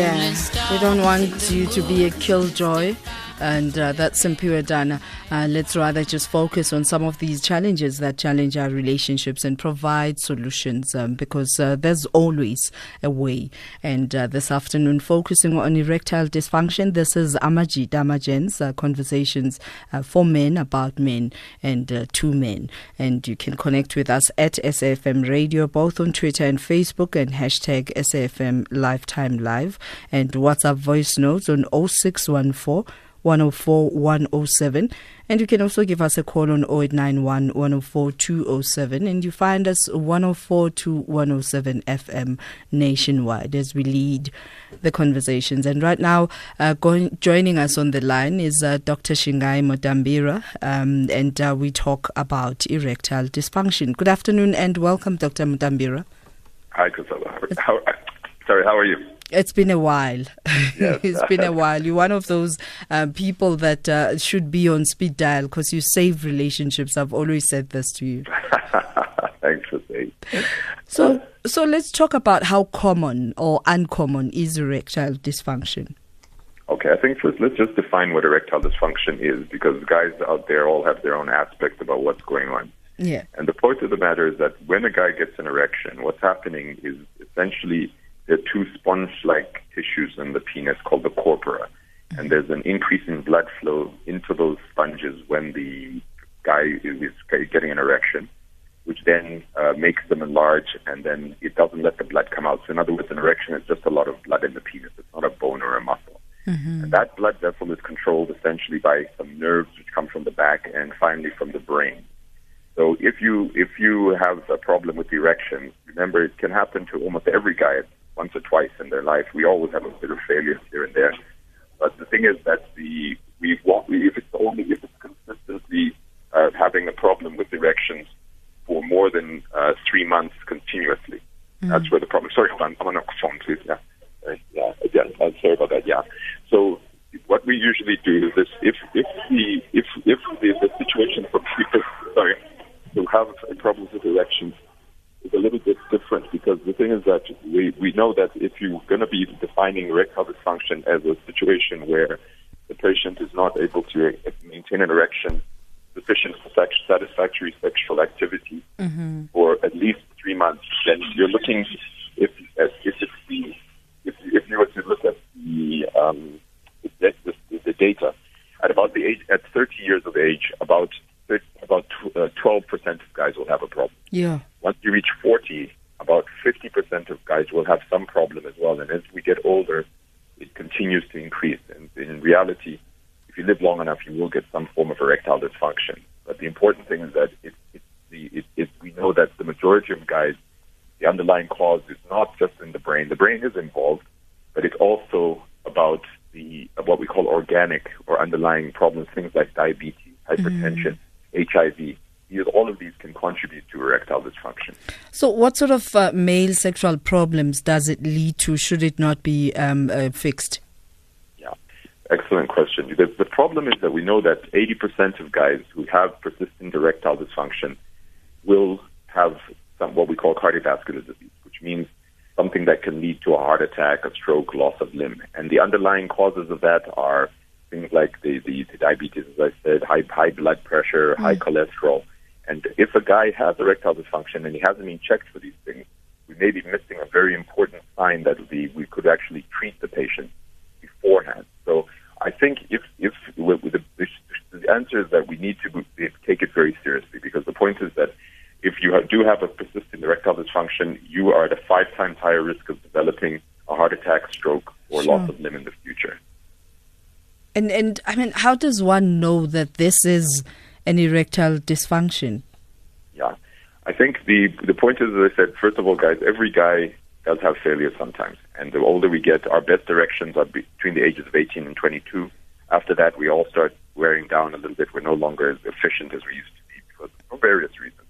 Yeah, we don't want you to be a killjoy and uh, that's Simphiwe Dana. Uh, let's rather just focus on some of these challenges that challenge our relationships and provide solutions um, because uh, there's always a way. And uh, this afternoon, focusing on erectile dysfunction, this is Amaji Damajen's uh, conversations uh, for men about men and to men. And you can connect with us at SAFM Radio, both on Twitter and Facebook, and hashtag SAFM Lifetime Live, and WhatsApp voice notes on 0614 104 107. And you can also give us a call on 0891 104 207. And you find us 104 to 107 FM nationwide as we lead the conversations. And right now, uh, going, joining us on the line is uh, Dr. Shingaai Mutambira, um, and uh, we talk about erectile dysfunction. Good afternoon and welcome, Dr. Mutambira. Hi, Kusala. How, sorry, how are you? It's been a while. Yes. it's been a while. You're one of those uh, people that uh, should be on speed dial because you save relationships. I've always said this to you. Thanks for saying. So, so let's talk about how common or uncommon is erectile dysfunction. Okay, I think first let's just define what erectile dysfunction is because guys out there all have their own aspects about what's going on. Yeah. And the point of the matter is that when a guy gets an erection, what's happening is essentially there are two sponge-like tissues in the penis called the corpora, and there's an increase in blood flow into those sponges when the guy is getting an erection, which then uh, makes them enlarge, and then it doesn't let the blood come out. So in other words, an erection is just a lot of blood in the penis. It's not a bone or a muscle. Mm-hmm. And that blood vessel is controlled essentially by some nerves which come from the back and finally from the brain. So if you if you have a problem with erection, remember it can happen to almost every guy once or twice in their life. We always have a bit of failure here and there. But the thing is that the we want if it's only if it's consistently uh, having a problem with erections for more than uh, three months continuously. Mm. That's where the problem. Sorry, hold on. I'm on a phone, please. Yeah, uh, yeah. yeah uh, sorry about that. Yeah. So what we usually do is this: if if the if if the, the situation for people, sorry, who have problems with erections is a little bit different because the thing is that we, we know that if you're going to be defining erectile dysfunction as a situation where the patient is not able to maintain an erection sufficient for satisfactory sexual activity mm-hmm. for at least three months, then you're looking if if it's the if, if you were to look at the um, the, the, the data at about the age at 30 years of age, about about uh, 12% of guys will have a problem. Yeah. Once you reach 40, 50% of guys will have some problem as well. And as we get older, it continues to increase. And in reality, if you live long enough, you will get some form of erectile dysfunction. But the important thing is that it, it, the, it, it, we know that the majority of guys, the underlying cause is not just in the brain. The brain is involved, but it's also about the what we call organic or underlying problems, things like diabetes, hypertension, mm. HIV all of these can contribute to erectile dysfunction. So, what sort of uh, male sexual problems does it lead to? Should it not be um, uh, fixed? Yeah, excellent question. The, the problem is that we know that 80% of guys who have persistent erectile dysfunction will have some what we call cardiovascular disease, which means something that can lead to a heart attack, a stroke, loss of limb. And the underlying causes of that are things like the, the, the diabetes, as I said, high, high blood pressure, mm. high cholesterol. And if a guy has erectile dysfunction and he hasn't been checked for these things, we may be missing a very important sign that we, we could actually treat the patient beforehand. So I think if, if the, the answer is that we need to take it very seriously because the point is that if you do have a persistent erectile dysfunction, you are at a five times higher risk of developing a heart attack, stroke, or sure. loss of limb in the future. And and I mean, how does one know that this is an erectile dysfunction? Yeah, I think the the point is, as I said, first of all, guys, every guy does have failure sometimes, and the older we get, our best erections are between the ages of 18 and 22. After that, we all start wearing down a little bit. We're no longer as efficient as we used to be because for various reasons.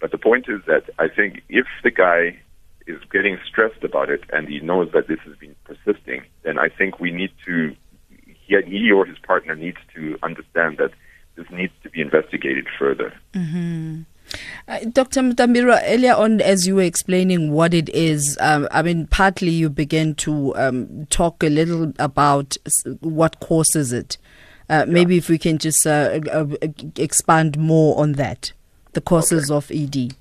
But the point is that I think if the guy is getting stressed about it and he knows that this has been persisting, then I think we need to he, he or his partner needs to understand that this needs to be investigated further. Mm-hmm. Uh, Dr. Mutambira, earlier on, as you were explaining what it is, um, I mean, partly you began to um, talk a little about what causes it. Uh, yeah. Maybe if we can just uh, uh, expand more on that, the causes okay. of ED.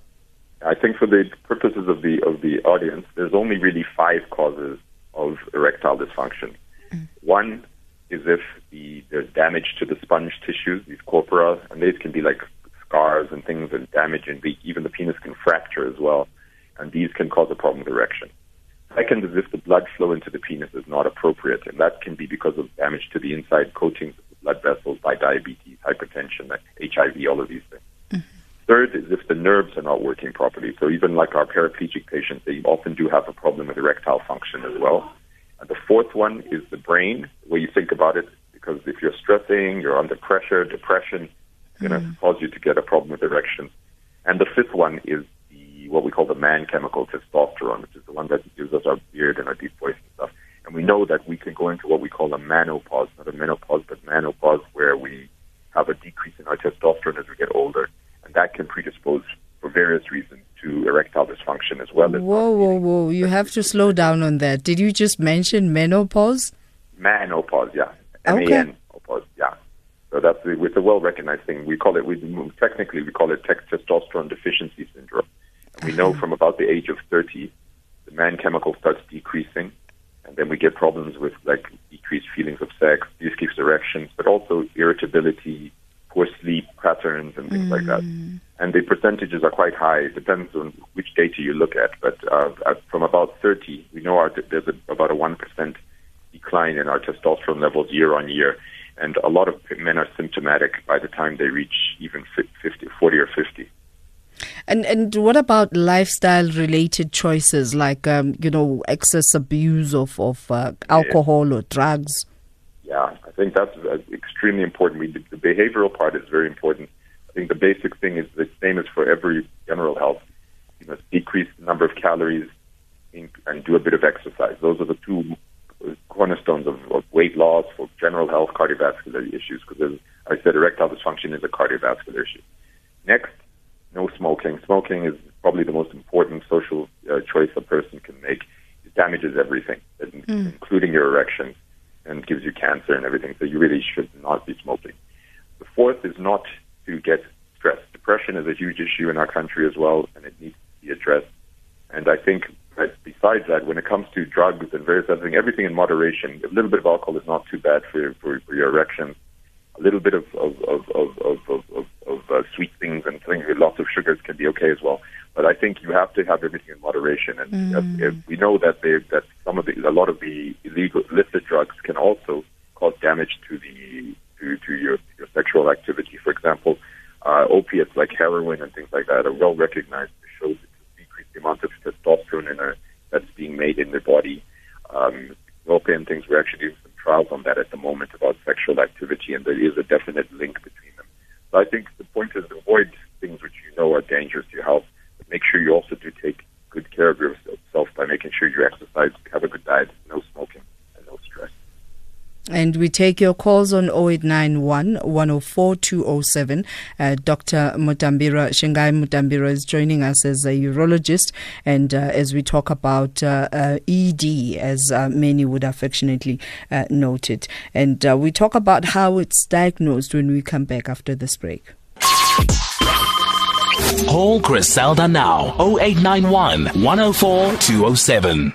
I think for the purposes of the of the audience, there's only really five causes of erectile dysfunction. Mm. One is if the, there's damage to the sponge tissues, these corpora, and these can be like scars and things and damage, and the, even the penis can fracture as well, and these can cause a problem with erection. Second is if the blood flow into the penis is not appropriate, and that can be because of damage to the inside coatings of the blood vessels by diabetes, hypertension, HIV, all of these things. Mm-hmm. Third is if the nerves are not working properly. So even like our paraplegic patients, they often do have a problem with erectile function as well. And the fourth one is the brain, where you think about it, because if you're stressing, you're under pressure, depression, it's going to mm. cause you to get a problem with erections. And the fifth one is the what we call the man chemical testosterone, which is the one that gives us our beard and our deep voice and stuff. And we know that we can go into what we call a menopause, not a menopause, but menopause, where we have a decrease in our testosterone as we get older, and that can predispose for various reasons to erectile dysfunction as well. As whoa, whoa, whoa! You have to slow down on that. Did you just mention menopause? Manopause, yeah. M-A-N, okay. yeah. So that's it's a well-recognized thing. We call it, we technically we call it testosterone deficiency syndrome. And we know uh-huh. from about the age of 30, the man chemical starts decreasing, and then we get problems with like decreased feelings of sex, decreased erections, but also irritability, poor sleep patterns, and things mm. like that. Mm and the percentages are quite high. It depends on which data you look at, but uh, from about 30, we know our, there's a, about a 1% decline in our testosterone levels year on year, and a lot of men are symptomatic by the time they reach even 50, 40 or 50. And and what about lifestyle related choices like um, you know excess abuse of of uh, alcohol yeah. or drugs? Yeah, I think that's uh, extremely important. We, the behavioral part is very important I think the basic thing is the same as for every general health. You must decrease the number of calories in, and do a bit of exercise. Those are the two cornerstones of, of weight loss for general health, cardiovascular issues. Because as I said, erectile dysfunction is a cardiovascular issue. Next, no smoking. Smoking is probably the most important social uh, choice a person can make. It damages everything, mm. including your erections, and gives you cancer and everything. So you really should not be smoking. The fourth is not to get stressed. Depression is a huge issue in our country as well, and it needs to be addressed. And I think that besides that, when it comes to drugs and various other things, everything in moderation. A little bit of alcohol is not too bad for for, for your erection. A little bit of of of of of, of, of, of uh, sweet things and things with lots of sugars can be okay as well. But I think you have to have everything in moderation. And mm. if we know that they, that some of the a lot of the illegal illicit drugs can also cause damage to the to, to your, your sexual activity. For example, uh, opiates like heroin and things like that are well recognized to show decrease the amount of testosterone in a, that's being made in the body. Um, opium things, we're actually doing some trials on that at the moment about sexual activity, and there is a definite link between them. So I think the point is avoid things which you know are dangerous to your health, but make sure you also do take good care of yourself by making sure you exercise, have a good diet, no smoking. And we take your calls on 0891 104 207. Uh, Dr. Mutambira, Shingaai Mutambira is joining us as a urologist. And uh, as we talk about uh, uh ED, as uh, many would affectionately uh, note it. And we talk about how it's diagnosed when we come back after this break. Call Griselda now 0891 104 207.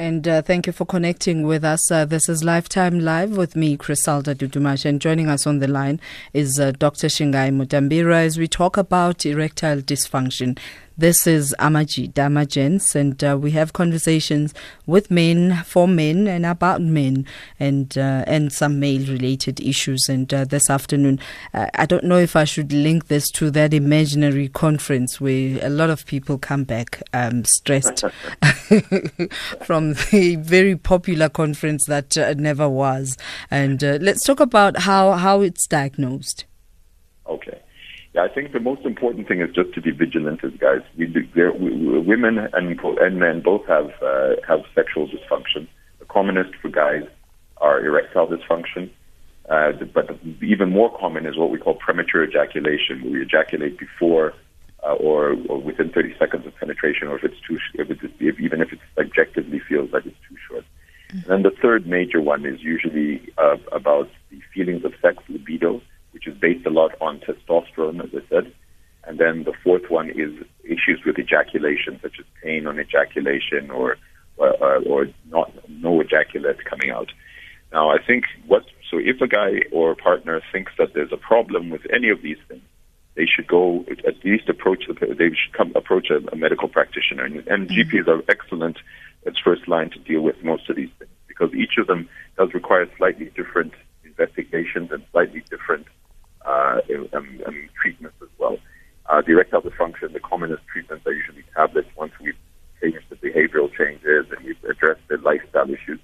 And uh, thank you for connecting with us. Uh, this is Lifetime Live with me, Griselda Dudumash. And joining us on the line is uh, Dr. Shingaai Mutambira as we talk about erectile dysfunction. This is Amaji Damagents, and uh, we have conversations with men, for men, and about men, and uh, and some male-related issues. And uh, this afternoon, uh, I don't know if I should link this to that imaginary conference where a lot of people come back um, stressed from the very popular conference that uh, never was. And uh, let's talk about how how it's diagnosed. Okay. Yeah, I think the most important thing is just to be vigilant as guys. We, we, women and, and men both have uh, have sexual dysfunction. The commonest for guys are erectile dysfunction, uh, but even more common is what we call premature ejaculation, where we ejaculate before uh, or, or within 30 seconds of penetration, or if it's too, if it's, if, even if it subjectively feels like it's too short. And then the third major one is usually uh, about the feelings of sex libido, which is based a lot on testosterone, as I said. And then the fourth one is issues with ejaculation, such as pain on ejaculation or uh, or not no ejaculate coming out. Now, I think what so if a guy or a partner thinks that there's a problem with any of these things, they should go at least approach the they should come approach a, a medical practitioner, and, and mm-hmm. GPs are excellent as first line to deal with most of these things because each of them does require slightly different investigations and slightly different uh, um, um, treatments as well. Uh, the erectile dysfunction, the commonest treatments are usually tablets once we've changed the behavioral changes and we've addressed the lifestyle issues.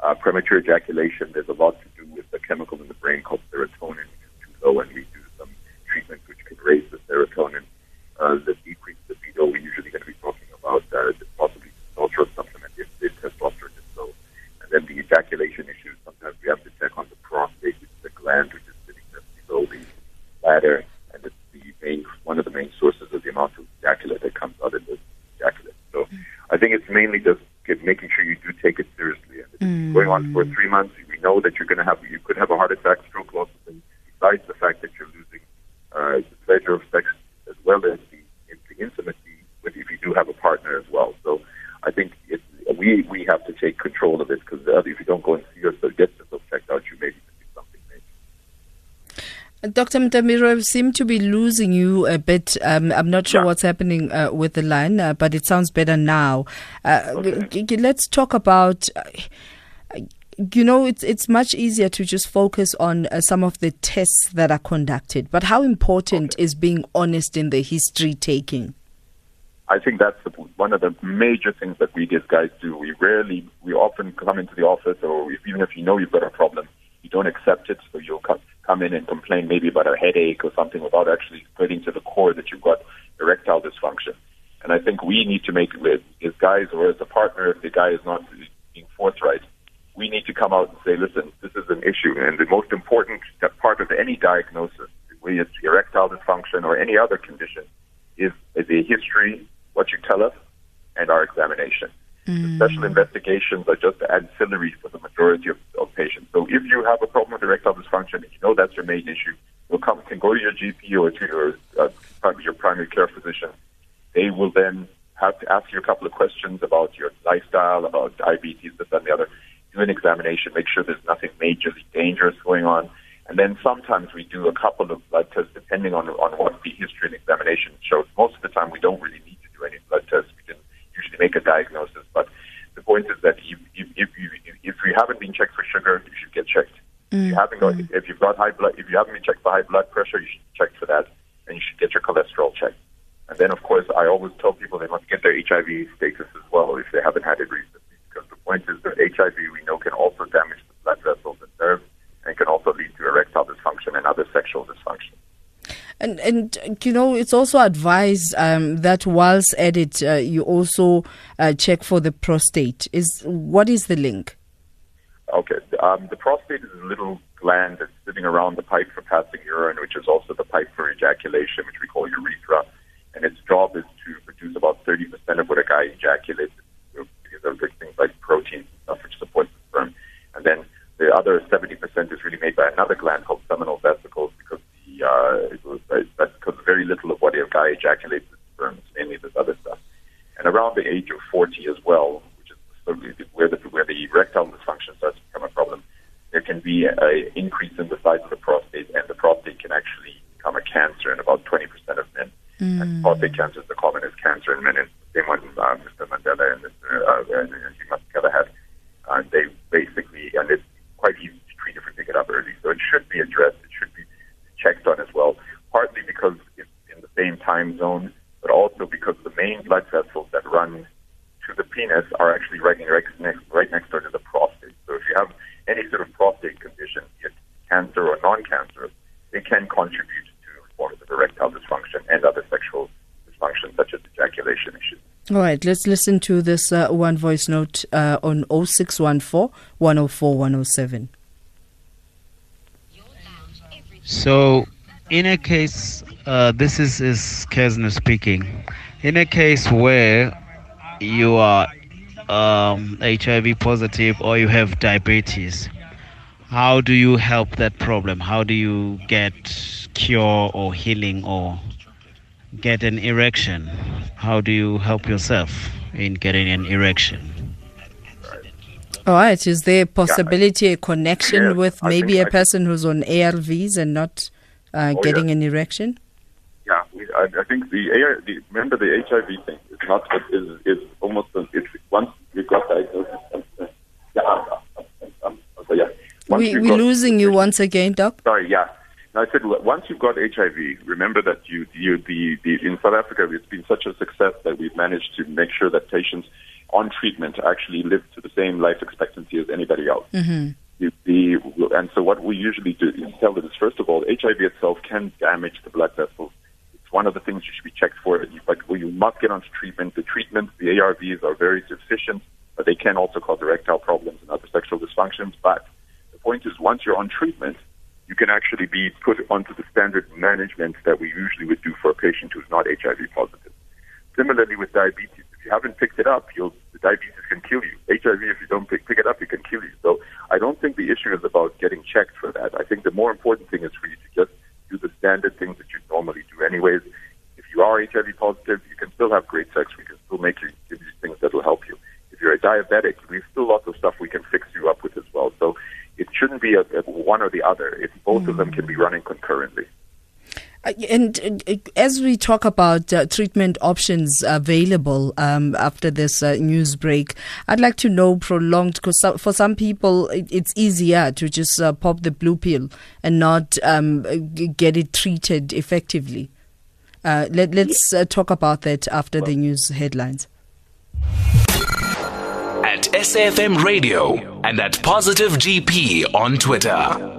Uh, premature ejaculation, there's a lot to do with the chemical in the brain called serotonin, which is too low, and we do some treatments which can raise the serotonin. Uh, the decreased libido, we're usually going to be talking about uh, possibly testosterone supplement if the testosterone is low. And then the ejaculation issues, sometimes we have to check on the prostate, which is the gland which is sitting just below the bladder main one of the main sources of the amount of ejaculate that comes out of the ejaculate. So I think it's mainly just making sure you do take it seriously. And it's mm. going on for three months. We know that you're going to have you could have a heart attack, stroke, loss of besides the fact that you're losing uh, the pleasure of sex as well as the, the intimacy with if you do have a partner as well. So I think it, we we have to take control of it because if you don't go and see yourself, get yourself checked out, you may be Dr. Mutambira, seem to be losing you a bit. Um, I'm not sure yeah. what's happening uh, with the line, uh, but it sounds better now. Uh, okay. Let's talk about. Uh, you know, it's it's much easier to just focus on uh, some of the tests that are conducted, but how important okay. is being honest in the history taking? I think that's the, one of the major things that we as guys do. We rarely, we often come into the office, or even if you know you've got a problem, you don't accept it, so you'll cut come in and complain maybe about a headache or something without actually getting to the core that you've got erectile dysfunction. And I think we need to make it with, as guys or as a partner, if the guy is not being forthright, we need to come out and say, listen, this is an issue. And the most important part of any diagnosis, whether it's erectile dysfunction or any other condition, is, a history, what you tell us, and our examination. Mm. Special investigations are just ancillary for the majority of, of patients. So if you have a problem with erectile dysfunction and you know that's your main issue, you'll come can go to your GP or to your uh, your primary care physician. They will then have to ask you a couple of questions about your lifestyle, about diabetes, this and the other. Do an examination, make sure there's nothing majorly dangerous going on. And then sometimes we do a couple of blood tests depending on, on what the history and examination shows. Most of the time we don't really need to do any blood tests. Usually make a diagnosis. But the point is that if, if, if, you, if you haven't been checked for sugar, you should get checked. Mm. If you haven't got, mm. if you've got high blood, if you haven't been checked for high blood pressure, you should check for that, and you should get your cholesterol checked. And then, of course, I always tell people they must get their HIV status as well if they haven't had it recently, because the point is that HIV we know can also damage the blood vessels and nerves, and can also lead to erectile dysfunction and other sexual dysfunction. And and you know it's also advised um, that whilst at it, uh, you also uh, check for the prostate. Is what is the link? Okay, um, the prostate is a little gland that's sitting around the pipe for passing urine, which is also the pipe for ejaculation, which we call urethra. And its job is to produce about 30% of what a guy ejaculates. Because of things like proteins and stuff which supports the sperm. And then the other 70% is really made by another gland called seminal vesicles very little of what a guy ejaculates is sperm. It's mainly this other stuff. And around the age of 40 as well, which is where the where the erectile dysfunction starts to become a problem, there can be an increase in the size of the prostate, and the prostate can actually become a cancer in about 20% of men. Mm. And prostate cancer is the commonest cancer in men, and the same one uh, Mr. Mandela and Mr. Uh, and, and Masekela had. Uh, they basically, and it's quite easy to treat if we pick it up early. So it should be addressed. It should be checked on as well, partly because it's in the same time zone, but also because the main blood vessels that run to the penis are actually right next, right next door to the prostate. So if you have any sort of prostate condition, be it cancer or non-cancerous, it can contribute to forms of erectile dysfunction and other sexual dysfunction such as ejaculation issues. All right, let's listen to this uh, one voice note uh, on 0614 104 107. So, in a case Uh, this is, is Kesner speaking. In a case where you are um, HIV positive or you have diabetes, how do you help that problem? How do you get cure or healing or get an erection? How do you help yourself in getting an erection? All right. Is there a possibility, a connection Yes, with maybe a person who's on ARVs and not uh, Oh, getting yeah. an erection? Yeah, I, I think the, AR, the remember the HIV thing is not is is almost a- it's once you got diagnosis. um, uh, Yeah, so yeah. Once we, we're got- losing you once again, Doc. Sorry, yeah. No, I said once you've got HIV, remember that you, you the, the in South Africa it's been such a success that we've managed to make sure that patients on treatment actually live to the same life expectancy as anybody else. Mm-hmm. The, and so what we usually do is tell them is first of all, HIV itself can damage the blood vessels. It's one of the things you should be checked for. But you must get onto treatment. The treatment, the ARVs are very sufficient, but they can also cause erectile problems and other sexual dysfunctions. But the point is, once you're on treatment, you can actually be put onto the standard management that we usually would do for a patient who's not HIV positive. Similarly with diabetes, if you haven't picked it up, you'll, diabetes can kill you. HIV, if you don't pick, pick it up, it can kill you. So I don't think the issue is about getting checked for that. I think the more important thing is for you to just do the standard things that you normally do anyways. If you are HIV positive, you can still have great sex. We can still make you give you things that will help you. If you're a diabetic, we've still lots of stuff we can fix you up with as well. So it shouldn't be a, a one or the other. If both of them can be running concurrently. Uh, And uh, as we talk about uh, treatment options available um, after this uh, news break, I'd like to know prolonged because for some people it, it's easier to just uh, pop the blue pill and not um, get it treated effectively. Uh, let, let's uh, talk about that after the news headlines. At SAFM Radio and at Positive GP on Twitter.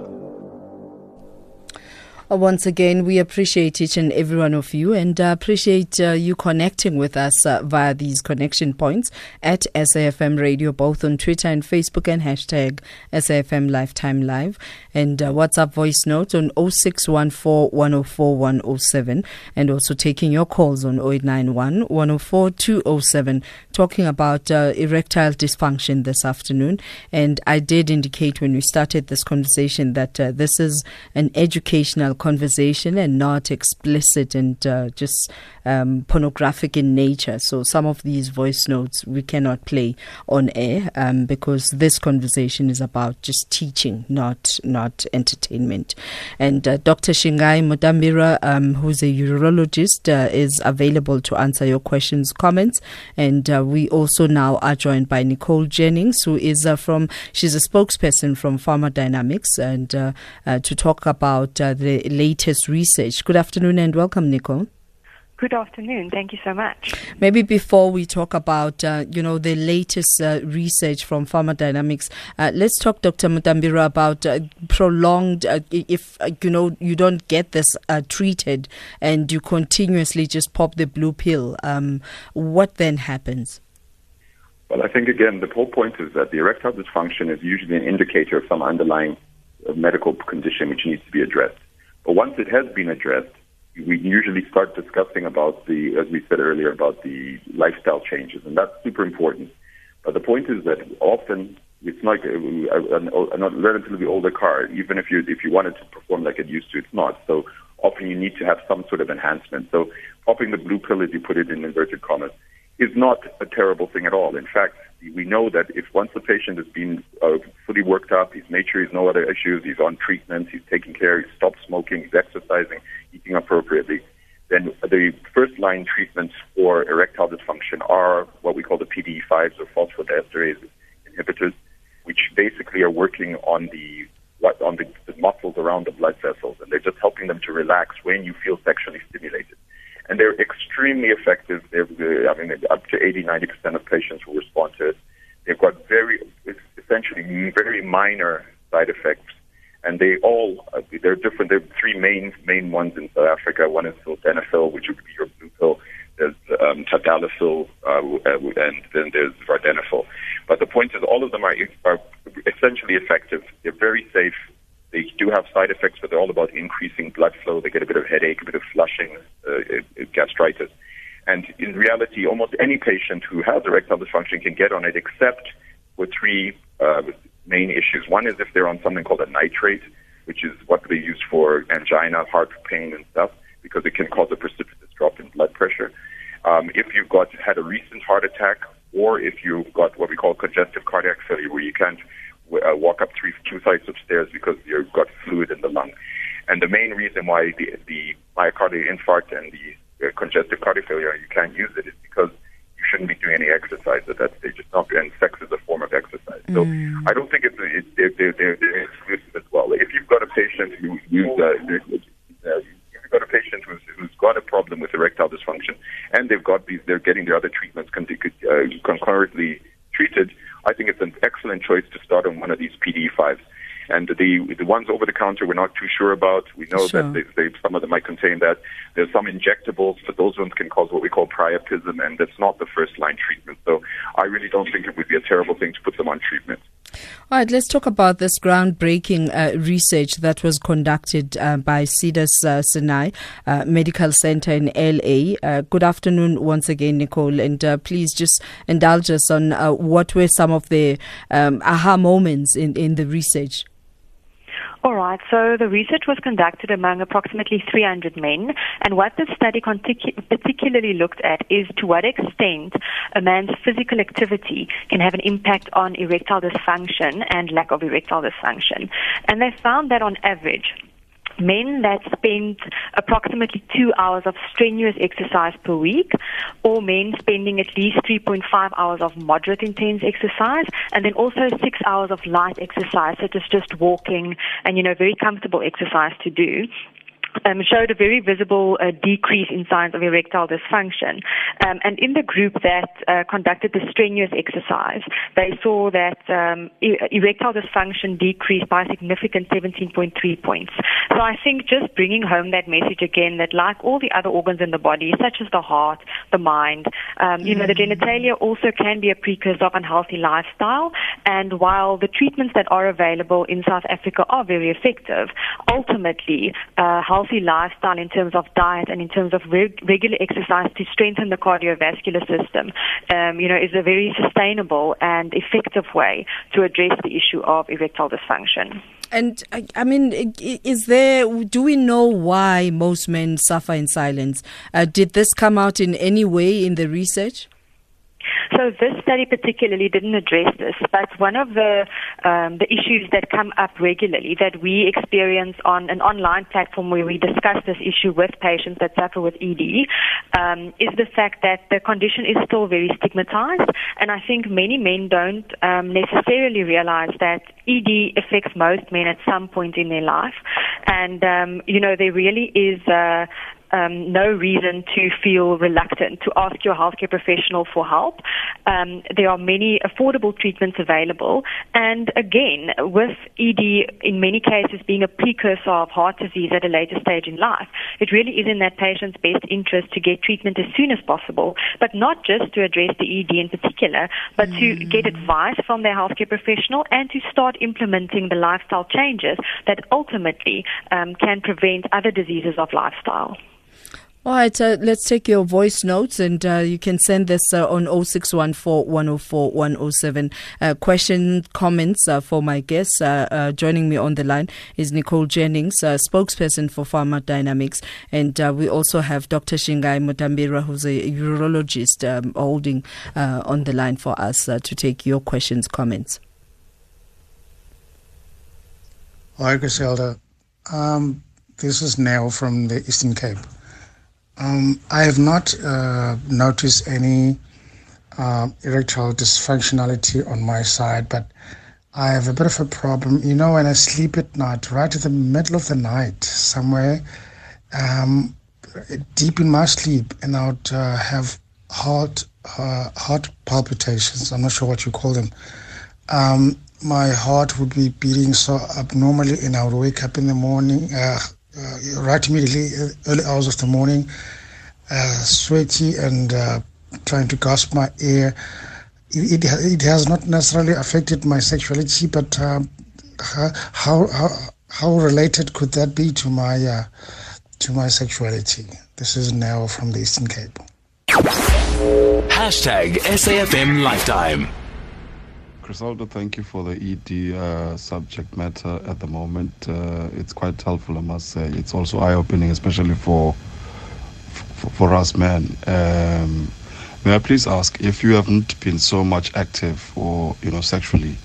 Uh, Once again, we appreciate each and every one of you and uh, appreciate uh, you connecting with us uh, via these connection points at SAFM Radio, both on Twitter and Facebook, and hashtag SAFM Lifetime Live. And uh, WhatsApp voice note on 0614 104 107, and also taking your calls on 0891 104 207, talking about uh, erectile dysfunction this afternoon. And I did indicate when we started this conversation that uh, this is an educational conversation and not explicit and uh, just um, pornographic in nature. So some of these voice notes we cannot play on air um, because this conversation is about just teaching, not not entertainment. And uh, Dr. Shingaai Mutambira, um, who's a urologist, uh, is available to answer your questions, comments, and uh, we also now are joined by Nicole Jennings, who is uh, from she's a spokesperson from Pharma Dynamics, and uh, uh, to talk about the latest research. Good afternoon and welcome, Nicole. Good afternoon. Thank you so much. Maybe before we talk about uh, you know the latest uh, research from Pharma Dynamics, uh, let's talk, Dr. Mutambira, about uh, prolonged. Uh, if uh, you know you don't get this uh, treated and you continuously just pop the blue pill, um, what then happens? Well, I think again, the whole point is that the erectile dysfunction is usually an indicator of some underlying uh, medical condition which needs to be addressed. But once it has been addressed, we usually start discussing about the, as we said earlier, about the lifestyle changes, and that's super important. But the point is that often it's like a, a, a, a relatively older car. Even if you if you wanted to perform like it used to, it's not. So often you need to have some sort of enhancement. So popping the blue pill, as you put it in inverted commas, is not a terrible thing at all. In fact, we know that if once the patient has been uh, fully worked up, he's made sure he's no other issues, he's on treatment, he's taking care, he's stopped smoking, he's exercising, eating appropriately, then the first line treatments for erectile dysfunction are what we call the PDE5s or phosphodiesterase inhibitors, which basically are working on the on the, the muscles around the blood vessels, and they're just helping them to relax when you feel sexually stimulated and they're extremely effective. They're, uh, I mean, up to 80, 90 percent of patients will respond to it. They've got very, essentially, very minor side effects, and they all uh, they're different. There are three main main ones in South Africa. One is sildenafil, which would be your blue pill. There's um, tadalafil, uh, and then there's vardenafil. But the point is, all of them are, are essentially effective. They're very safe. They do have side effects, but they're all about increasing blood flow. They get a bit of headache, a bit of flushing, uh, gastritis. And in reality, almost any patient who has erectile dysfunction can get on it, except with three uh, main issues. One is if they're on something called a nitrate, which is what they use for angina, heart pain, and stuff, because it can cause a precipitous drop in blood pressure. Um, if you've got had a recent heart attack, or if you've got what we call congestive cardiac failure, where you can't uh, walk up three two flights of stairs because you've got fluid in the lung. And the main reason why the, the myocardial infarct and the uh, congestive cardiac failure you can't use it is because you shouldn't be doing any exercise at that stage. It's not, and sex is a form of exercise. So mm. I don't think it's, it's they're, they're, they're exclusive as well. If you've got a patient who uh, uh, you've got a patient who's, who's got a problem with erectile dysfunction and they've got these, they're getting their other treatments con- uh, concurrently treated, I think it's an excellent choice to start on one of these PDE5s. And the the ones over the counter we're not too sure about. We know sure. that they, they, some of them might contain that. There's some injectables, but those ones can cause what we call priapism, and that's not the first line treatment. So I really don't think it would be a terrible thing to put them on treatment. All right, let's talk about this groundbreaking uh, research that was conducted uh, by Cedars uh, Sinai uh, Medical Center in LA. Uh, good afternoon once again, Nicole, and uh, please just indulge us on what were some of the um, aha moments in, in the research. All right. So the research was conducted among approximately 300 men, and what the study particularly looked at is to what extent a man's physical activity can have an impact on erectile dysfunction and lack of erectile dysfunction. And they found that on average, men that spend approximately two hours of strenuous exercise per week, or men spending at least 3.5 hours of moderate intense exercise, and then also six hours of light exercise, such as just walking and, you know, very comfortable exercise to do um, showed a very visible uh, decrease in signs of erectile dysfunction. Um, and in the group that uh, conducted the strenuous exercise, they saw that um, e- erectile dysfunction decreased by a significant 17.3 points. So I think just bringing home that message again that like all the other organs in the body, such as the heart, the mind, um, you know, the mm. genitalia also can be a precursor of unhealthy lifestyle. And while the treatments that are available in South Africa are very effective, ultimately, uh, health healthy lifestyle in terms of diet and in terms of reg- regular exercise to strengthen the cardiovascular system, um, you know, is a very sustainable and effective way to address the issue of erectile dysfunction. And I mean, is there? Do we know why most men suffer in silence? Uh, did this come out in any way in the research? So this study particularly didn't address this, but one of the um, the issues that come up regularly that we experience on an online platform where we discuss this issue with patients that suffer with ED um, is the fact that the condition is still very stigmatized, and I think many men don't um, necessarily realize that ED affects most men at some point in their life, and um, you know there really is. Uh, um, no reason to feel reluctant to ask your healthcare professional for help. Um, there are many affordable treatments available. And again, with ED in many cases being a precursor of heart disease at a later stage in life, it really is in that patient's best interest to get treatment as soon as possible, but not just to address the ED in particular, but mm. to get advice from their healthcare professional and to start implementing the lifestyle changes that ultimately um, can prevent other diseases of lifestyle. All right, uh, let's take your voice notes and uh, you can send this uh, on 0614 104 107. Uh, question, comments uh, for my guests. Uh, joining me on the line is Nicole Jennings, spokesperson for Pharma Dynamics. And we also have Dr. Shingaai Mutambira, who's a urologist, um, holding on the line for us to take your questions, comments. Hi, Griselda. Um, this is Neil from the Eastern Cape. Um, I have not uh, noticed any uh, erectile dysfunctionality on my side, but I have a bit of a problem. You know, when I sleep at night, right in the middle of the night, somewhere um, deep in my sleep, and I would uh, have heart uh, heart palpitations. I'm not sure what you call them. Um, my heart would be beating so abnormally, and I would wake up in the morning uh, uh, right immediately, uh, early hours of the morning, uh, sweaty and trying to gasp my air. It, it, it, has not necessarily affected my sexuality, but um, how, how, how related could that be to my uh, to my sexuality? This is Nell from the Eastern Cape. Hashtag SAFM Lifetime. Crisaldo, thank you for the ED uh, subject matter at the moment. Uh, it's quite helpful, I must say. It's also eye-opening, especially for for, for us men. Um, may I please ask if you haven't been so much active or you know sexually?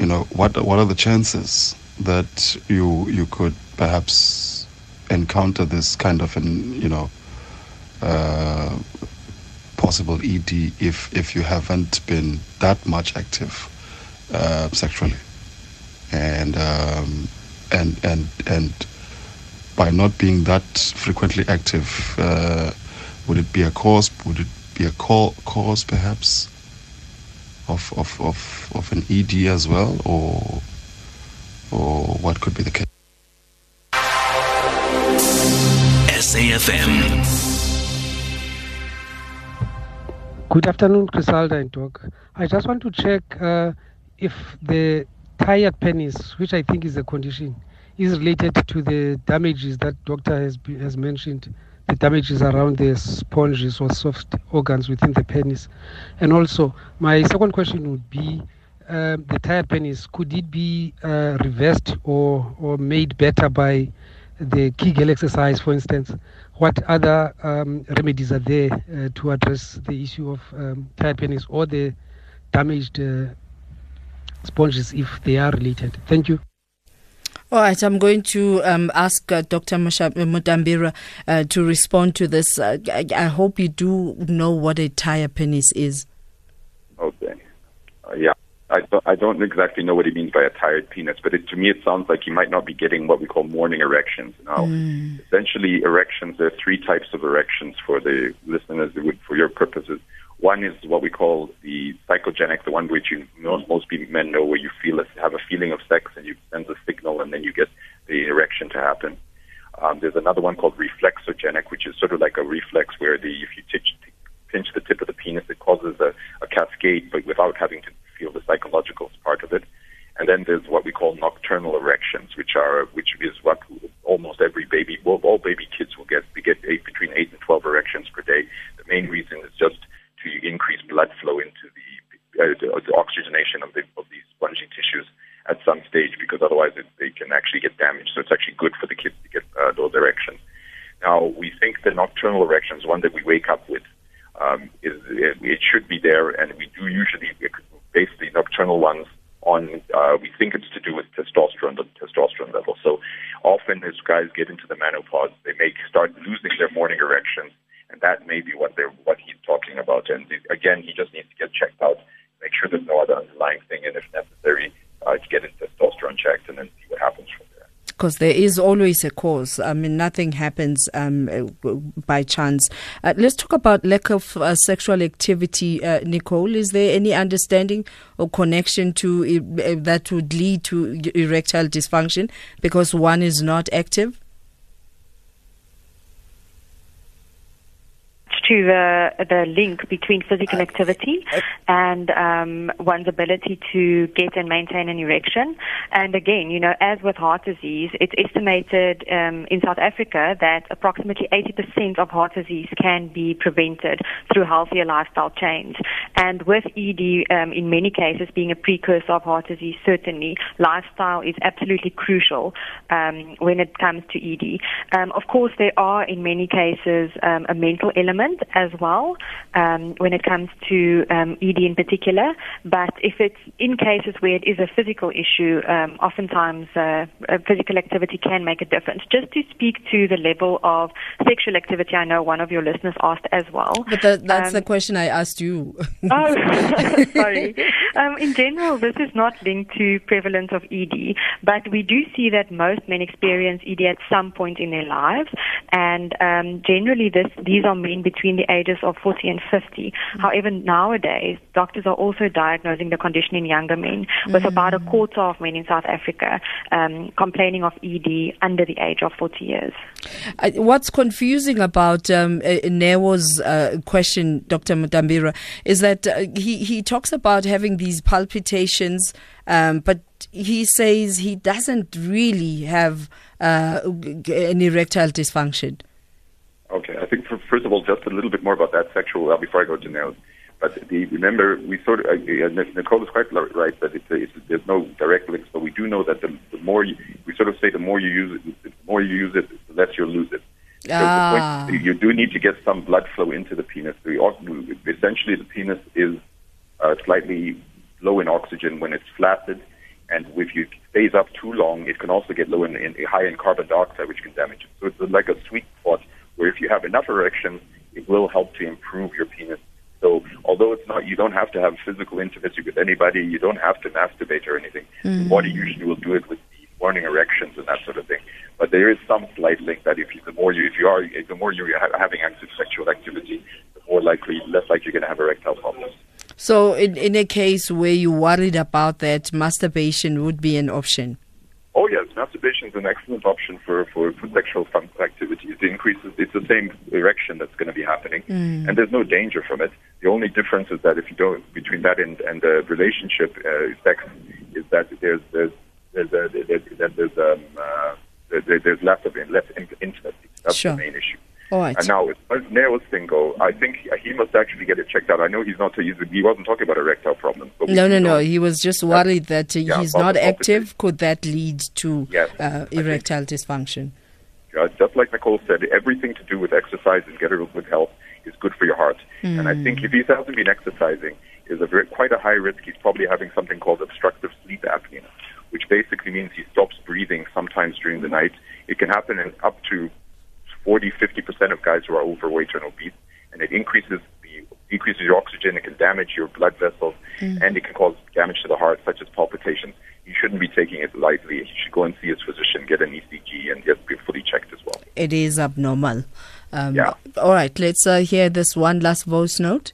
You know what what are the chances that you you could perhaps encounter this kind of an you know uh, possible ED if if you haven't been that much active uh, sexually, and um, and and and by not being that frequently active, uh, would it be a cause? Would it be a cause perhaps of of of of an ED as well, or or what could be the case? SAFM. Good afternoon, Griselda and Doc. I just want to check uh, if the tired penis, which I think is a condition, is related to the damages that doctor has has mentioned, the damages around the sponges or soft organs within the penis. And also, my second question would be, um, the tired penis, could it be uh, reversed or, or made better by the Kegel exercise, for instance? What other um, remedies are there uh, to address the issue of um, tired penis or the damaged uh, sponges if they are related? Thank you. All right, I'm going to um, ask uh, Dr. Mutambira uh, to respond to this. Uh, I, I, hope you do know what a tired penis is. Okay. Uh, yeah. I don't, I don't exactly know what he means by a tired penis, but it, to me it sounds like he might not be getting what we call morning erections. Now, mm. essentially, erections, there are three types of erections for the listeners, for your purposes. One is what we call the psychogenic, the one which you, most, most men know, where you feel a, have a feeling of sex and you send a signal and then you get the erection to happen. Um, there's another one called reflexogenic, which is sort of like a reflex where the if you t- pinch the tip of the penis, it causes a, a cascade, but without having to feel the psychological part of it. And then there's what we call nocturnal erections, which are which is what almost every baby, well, all baby kids will get. They get eight, between eight and twelve erections per day. The main reason is just to increase blood flow into the, uh, the, oxygenation of, the, of these spongy tissues at some stage, because otherwise it, they can actually get damaged. So it's actually good for the kids to get uh, those erections. Now we think the nocturnal erections, one that we wake up with, um, is it, it should be there, and we do usually the nocturnal ones on. Uh, we think it's to do with testosterone, the testosterone level. So often, as guys get into the menopause, they may start losing their morning erections, and that may be what they're what he's talking about. And again, he just needs to get checked out, make sure there's no other underlying thing, and if necessary, uh, to get his testosterone checked, and then see what happens from there because there is always a cause. I mean, nothing happens um, by chance. Uh, let's talk about lack of uh, sexual activity, uh, Nicole. Is there any understanding or connection to uh, that would lead to erectile dysfunction because one is not active? To the the link between physical activity and um, one's ability to get and maintain an erection. And again, you know, as with heart disease, it's estimated um, in South Africa that approximately 80% of heart disease can be prevented through healthier lifestyle change. And with ED, um, in many cases, being a precursor of heart disease, certainly lifestyle is absolutely crucial um, when it comes to ED. Um, of course, there are in many cases um, a mental element as well um, when it comes to um, ED in particular. But if it's in cases where it is a physical issue, um, oftentimes uh, physical activity can make a difference. Just to speak to the level of sexual activity, I know one of your listeners asked as well. But the, that's the um, question I asked you. oh, sorry. Um, in general, this is not linked to prevalence of ED, but we do see that most men experience ED at some point in their lives, and um, generally, this these are men between between the ages of 40 and 50. Mm-hmm. However, nowadays, doctors are also diagnosing the condition in younger men, with mm-hmm. about a quarter of men in South Africa um, complaining of ED under the age of 40 years. Uh, what's confusing about um, uh, Newo's uh, question, Dr. Mutambira, is that uh, he, he talks about having these palpitations, um, but but he says he doesn't really have uh, an erectile dysfunction. Okay, I think for, first of all, just a little bit more about that sexual well before I go to nails. But the, remember, we sort of uh, Nicole is quite right that it's, it's, there's no direct links, but we do know that the, the more you, we sort of say the more you use it, the more you use it, the less you'll lose it. Ah. Point, you do need to get some blood flow into the penis. essentially, the penis is uh, slightly low in oxygen when it's flaccid, and if you stays up too long, it can also get low in, in high in carbon dioxide, which can damage it. So it's like a sweet spot where if you have enough erection, it will help to improve your penis. So although it's not, you don't have to have physical intimacy with anybody, you don't have to masturbate or anything. Mm-hmm. The body usually will do it with the morning erections and that sort of thing. But there is some slight link that if you, the more you, if you are, the more you're having active sexual activity, the more likely, less likely you're going to have erectile problems. So, in, in a case where you're worried about that, masturbation would be an option. Oh yes, masturbation is an excellent option for, for, for sexual activity. It increases, it's the same erection that's going to be happening, mm. and there's no danger from it. The only difference is that if you don't, between that and, and the relationship uh, sex, is that there's, there's, there's, a, there's, there's, um, uh, there's less of less intimacy. That's sure. the main issue. All right. And now, as far as nails thing go, I think he must actually get it checked out. I know he's not. He's, he wasn't talking about erectile problems. no, no, no. He was just worried that, yeah, he's not active. Could that lead to yes, uh, erectile dysfunction? Uh, just like Nicole said, everything to do with exercise and getting good health is good for your heart. Mm. And I think if he hasn't been exercising, is a very, quite a high risk. He's probably having something called obstructive sleep apnea, which basically means he stops breathing sometimes during the night. It can happen in up to 40, 50% of guys who are overweight and obese, and it increases the decreases your oxygen. It can damage your blood vessels, Mm. and it can cause damage to the heart, such as palpitations. You shouldn't be taking it lightly. You should go and see his physician, get an ECG, and get be fully checked as well. It is abnormal. Um, Yeah. All right. Let's uh, hear this one last voice note.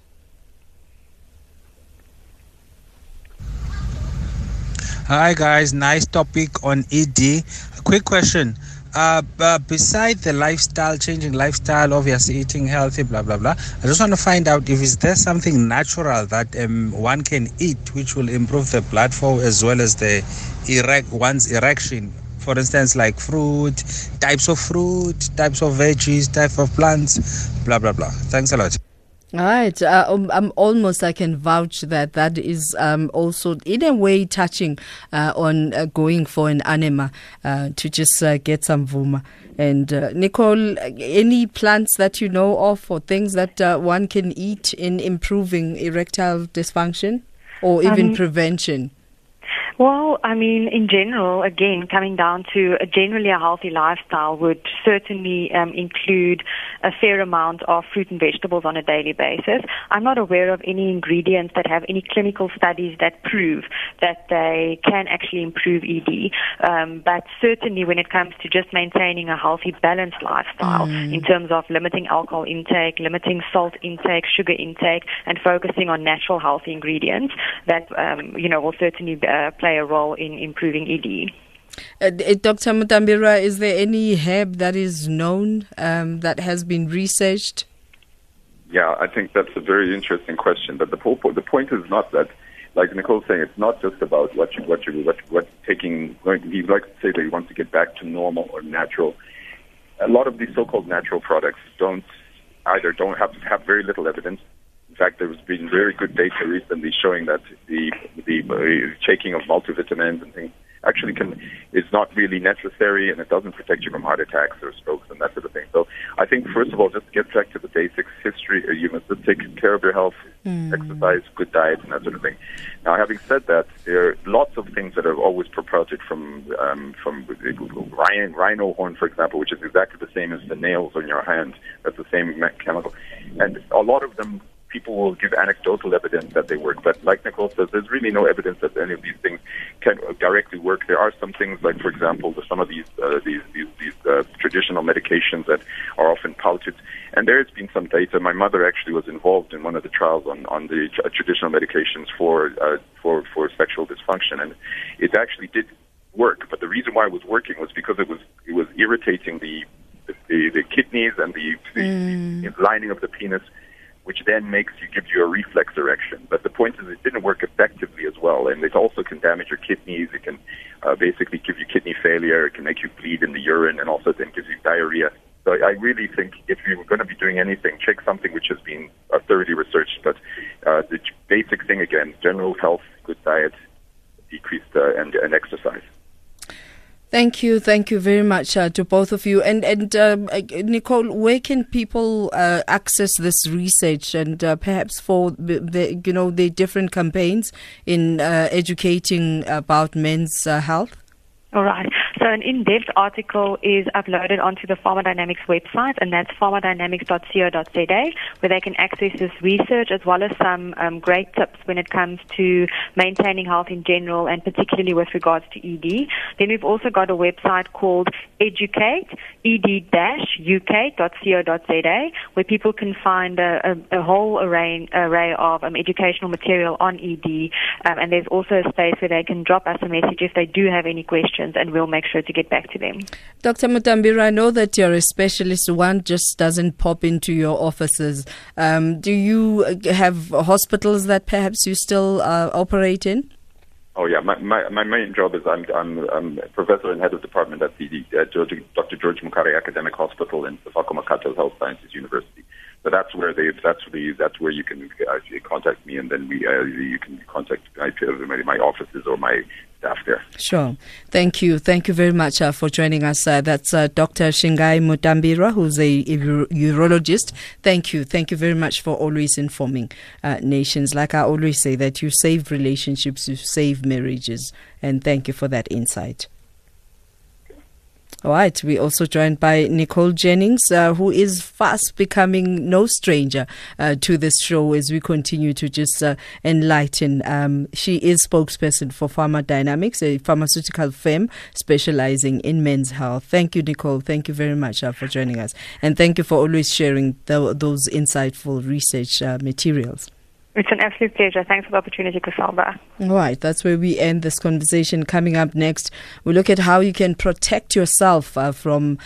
Hi guys, nice topic on ED. quick question. Uh, uh, the lifestyle, changing lifestyle, obviously eating healthy, blah blah blah. I just want to find out if is there something natural that um, one can eat which will improve the blood flow as well as the erect one's erection. For instance, like fruit, types of fruit, types of veggies, type of plants, blah blah blah. Thanks a lot. All right. Uh, um, I'm almost, I can vouch that that is um, also, in a way, touching uh, on uh, going for an enema uh, to just uh, get some vuma. And uh, Nicole, any plants that you know of or things that uh, one can eat in improving erectile dysfunction or even Um, prevention? Well, I mean, in general, again, coming down to a generally a healthy lifestyle would certainly um, include a fair amount of fruit and vegetables on a daily basis. I'm not aware of any ingredients that have any clinical studies that prove that they can actually improve ED. Um, but certainly, when it comes to just maintaining a healthy, balanced lifestyle in terms of limiting alcohol intake, limiting salt intake, sugar intake, and focusing on natural, healthy ingredients, that um, you know will certainly uh, play a role in improving ED. Uh, Dr. Mutambira, is there any herb that is known um, that has been researched? Yeah, I think that's a very interesting question. But the whole po- the point is not that, like Nicole's saying, it's not just about what you what you what what taking. Going, he likes to say that he wants to get back to normal or natural. A lot of these so-called natural products don't either don't have have very little evidence. In fact, there's been very good data recently showing that the the uh, taking of multivitamins and things actually can is not really necessary and it doesn't protect you from heart attacks or strokes and that sort of thing. So I think first of all, just get back to the basics. History, uh, you must just take care of your health, exercise, good diet, and that sort of thing. Now, having said that, there are lots of things that are always propagated from um, from rhino, rhino horn, for example, which is exactly the same as the nails on your hand. That's the same chemical, and a lot of them people will give anecdotal evidence that they work. But like Nicole says, there's really no evidence that any of these things can directly work. There are some things, like for example, the, some of these uh, these these, these uh, traditional medications that are often pouted. And there has been some data. My mother actually was involved in one of the trials on on the tr- traditional medications for uh, for for sexual dysfunction, and it actually did work. But the reason why it was working was because it was it was irritating the the, the kidneys and the, the, the lining of the penis which then makes you gives you a reflex erection. But the point is, it didn't work effectively as well, and it also can damage your kidneys. It can uh, basically give you kidney failure. It can make you bleed in the urine, and also then gives you diarrhea. So I really think if you're going to be doing anything, check something which has been uh, thoroughly researched. But uh, the basic thing again, general health, good diet, decreased uh, and, and exercise. Thank you, thank you very much uh, to both of you. And and um, uh, Nicole, where can people uh, access this research and uh, perhaps for the, you know the different campaigns in uh, educating about men's uh, health? All right. So an in-depth article is uploaded onto the Pharma Dynamics website, and that's pharmadynamics.co.za, where they can access this research as well as some um, great tips when it comes to maintaining health in general, and particularly with regards to ED. Then we've also got a website called Educate, ed-uk.co.za, where people can find a, a, a whole array, array of um, educational material on ED, um, and there's also a space where they can drop us a message if they do have any questions and we'll make sure to get back to them. Dr. Mutambira, I know that you're a specialist. One just doesn't pop into your offices. Um, do you have hospitals that perhaps you still uh, operate in? Oh yeah, my, my, my main job is I'm, I'm, I'm a professor and head of department at the uh, George, Dr. George Mukhari Academic Hospital in the Makgatho Health Sciences University. So that's where they that's the that's where you can uh, contact me, and then we uh, you can contact my, my offices or my there. Sure. Thank you. Thank you very much uh, for joining us. Uh, that's uh, Dr. Shingaai Mutambira, who's a, a, urologist. Thank you. Thank you very much for always informing uh, nations. Like I always say, that you save relationships, you save marriages. And thank you for that insight. All right. We're also joined by Nicole Jennings, uh, who is fast becoming no stranger uh, to this show as we continue to just uh, enlighten. Um, she is spokesperson for Pharma Dynamics, a pharmaceutical firm specializing in men's health. Thank you, Nicole. Thank you very much uh, for joining us. And thank you for always sharing the, those insightful research uh, materials. It's an absolute pleasure. Thanks for the opportunity, Cassandra. Right, that's where we end this conversation. Coming up next, we look at how you can protect yourself uh, from